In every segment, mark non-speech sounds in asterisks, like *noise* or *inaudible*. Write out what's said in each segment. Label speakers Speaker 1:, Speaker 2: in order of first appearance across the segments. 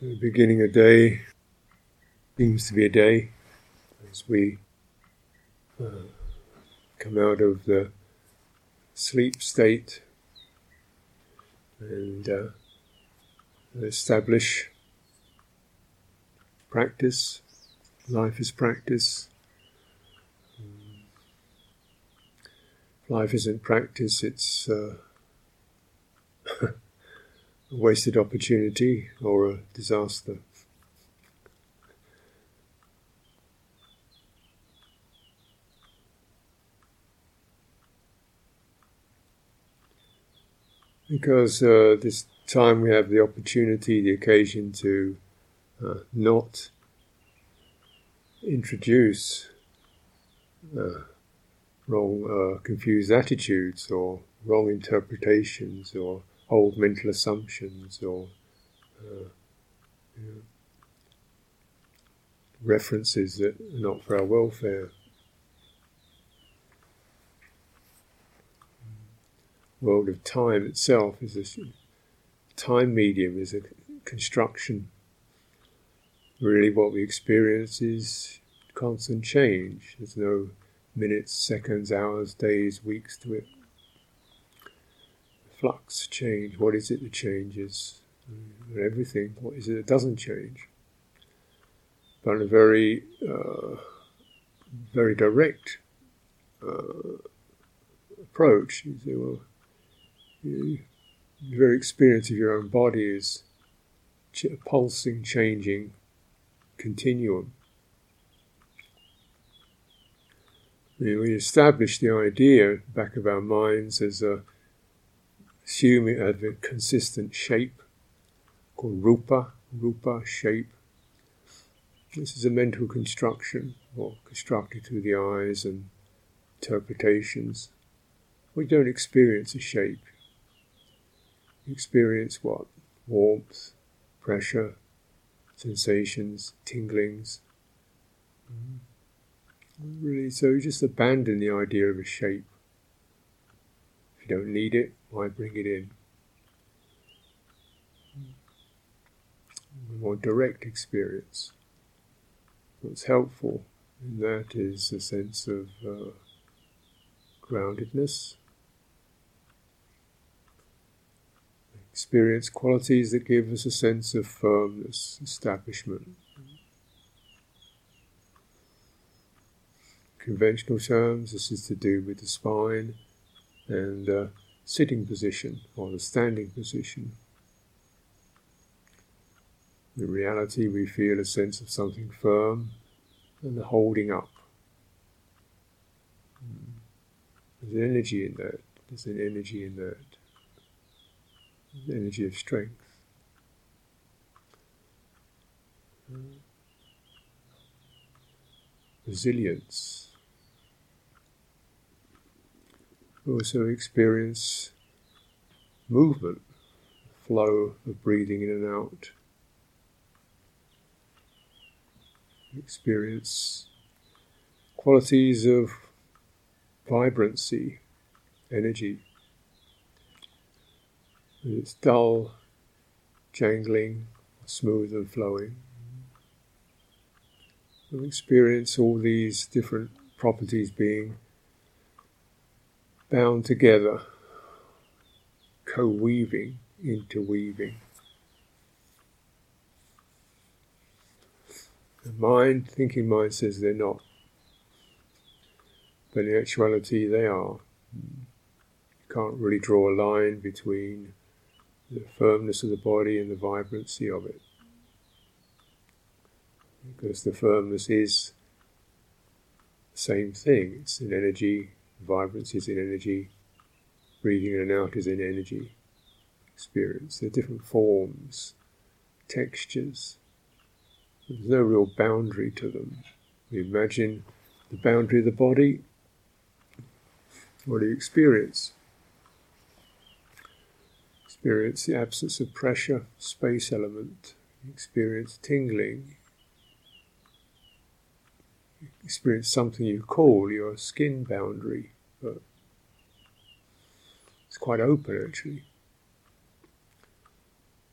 Speaker 1: the beginning of day seems to be a day as we uh, come out of the sleep state and uh, establish practice. Life is practice. Life isn't practice, it's uh, *laughs* wasted opportunity or a disaster. Because uh, this time we have the opportunity, the occasion to uh, not introduce uh, wrong, uh, confused attitudes or wrong interpretations or old mental assumptions or uh, you know, references that are not for our welfare. World of time itself is a time medium is a construction. Really, what we experience is constant change. There's no minutes, seconds, hours, days, weeks to it. Flux, change. What is it that changes? And everything. What is it that doesn't change? But in a very, uh, very direct uh, approach, you say, well, you, the very experience of your own body is a pulsing, changing continuum. we establish the idea back of our minds as a assuming a consistent shape called rupa, rupa shape. This is a mental construction or constructed through the eyes and interpretations. We don't experience a shape. We experience what? Warmth, pressure, sensations, tinglings. Mm-hmm. Really, so just abandon the idea of a shape. You don't need it, why bring it in? A more direct experience. What's helpful in that is a sense of uh, groundedness, experience qualities that give us a sense of firmness, establishment. conventional terms, this is to do with the spine and uh, sitting position or the standing position. In reality, we feel a sense of something firm and the holding up. There's an energy in that. There's an energy in that. An energy of strength. Resilience. Also experience movement, flow of breathing in and out. Experience qualities of vibrancy, energy. It's dull, jangling, smooth and flowing. We experience all these different properties being bound together, co weaving, interweaving. The mind, thinking mind says they're not, but in actuality they are. You can't really draw a line between the firmness of the body and the vibrancy of it. Because the firmness is the same thing, it's an energy Vibrancy is in energy. Breathing in and out is in energy. Experience. There are different forms, textures. There's no real boundary to them. We imagine the boundary of the body. What do you experience? Experience the absence of pressure, space element. Experience tingling, experience something you call your skin boundary, but it's quite open actually.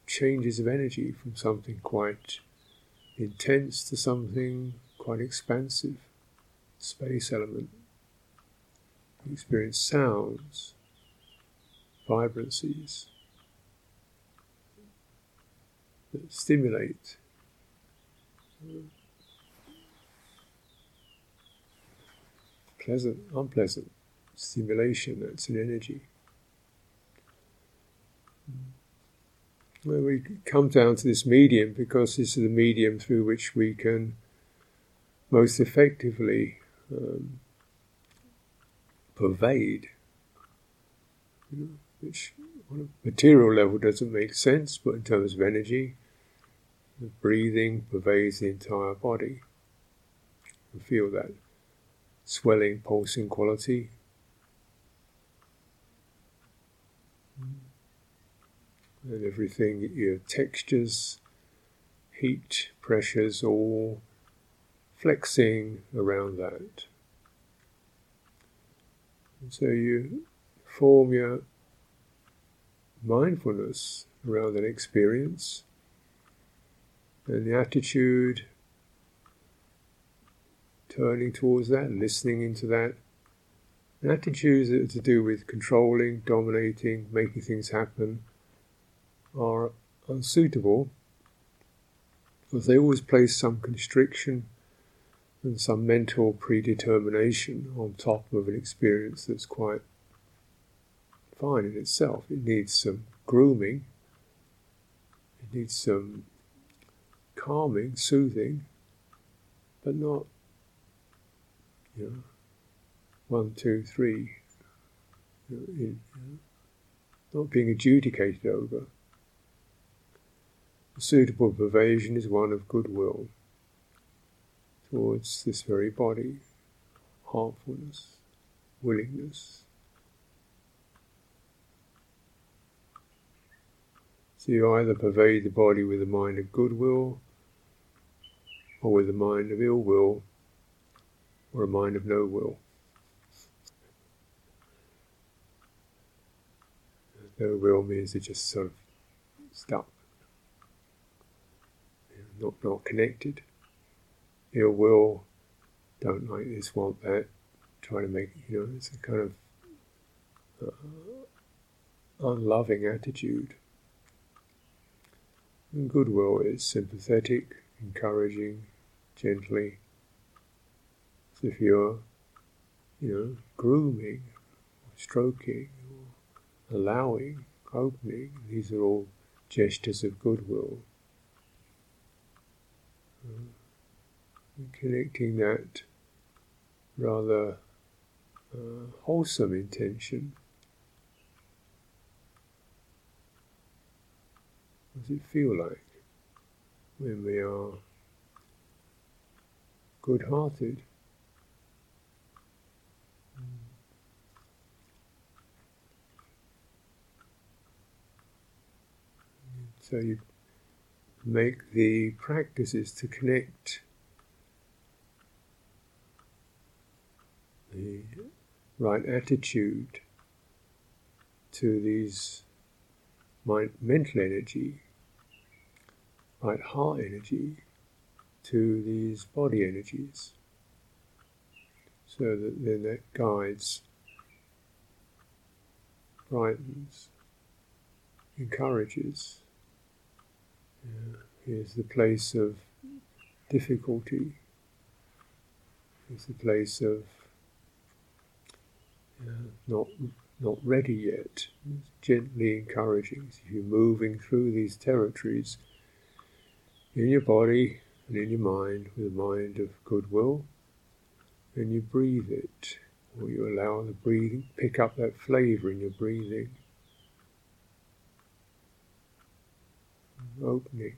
Speaker 1: changes of energy from something quite intense to something quite expansive, space element. You experience sounds, vibrancies that stimulate. Pleasant, unpleasant stimulation, that's an energy. Well, we come down to this medium because this is the medium through which we can most effectively um, pervade, you know, which on a material level doesn't make sense, but in terms of energy, the breathing pervades the entire body. You feel that swelling, pulsing quality. And everything, your textures, heat, pressures, all flexing around that. And so you form your mindfulness around an experience and the attitude turning towards that, listening into that. And attitudes that are to do with controlling, dominating, making things happen are unsuitable because they always place some constriction and some mental predetermination on top of an experience that's quite fine in itself. It needs some grooming, it needs some calming, soothing, but not, you know, one, two, three, you know, in, you know, not being adjudicated over. A suitable pervasion is one of goodwill towards this very body, heartfulness, willingness. So you either pervade the body with a mind of goodwill, or with a mind of ill will, or a mind of no will. No will means it's just sort of stuck, not not connected ill will, don't like this, want that, try to make, you know, it's a kind of uh, unloving attitude. And goodwill is sympathetic, encouraging, gently. If you're, you know, grooming, stroking, allowing, opening. These are all gestures of goodwill. Uh, connecting that rather uh, wholesome intention. What does it feel like when we are good hearted? So you make the practices to connect the right attitude to these mind, mental energy, right heart energy to these body energies. So that then that guides, brightens, encourages. Here's the place of difficulty. Here's the place of uh, not not ready yet. It's Gently encouraging. If you're moving through these territories in your body and in your mind with a mind of goodwill, then you breathe it, or you allow the breathing, pick up that flavour in your breathing. Opening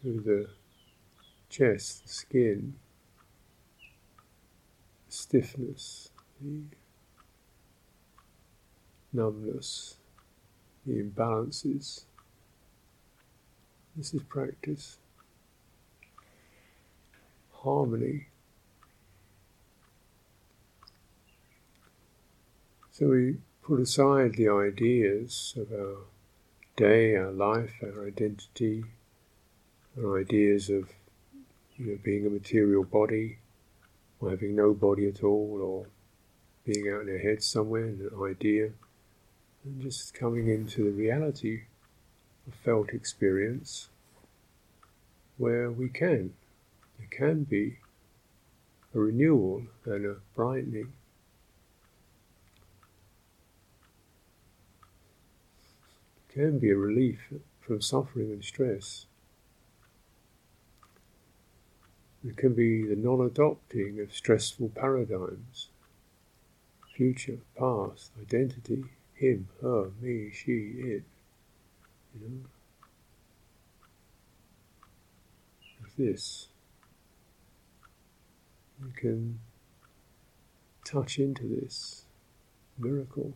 Speaker 1: through the chest, the skin, stiffness, the numbness, the imbalances. This is practice. Harmony. So we put aside the ideas of our day, our life, our identity, our ideas of you know, being a material body, or having no body at all, or being out in our head somewhere, an idea, and just coming into the reality of felt experience where we can. There can be a renewal and a brightening. Can be a relief from suffering and stress. It can be the non adopting of stressful paradigms future, past, identity, him, her, me, she, it. You know? This. You can touch into this miracle.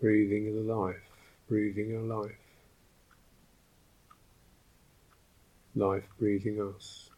Speaker 1: Breathing the life, breathing our life, life breathing us.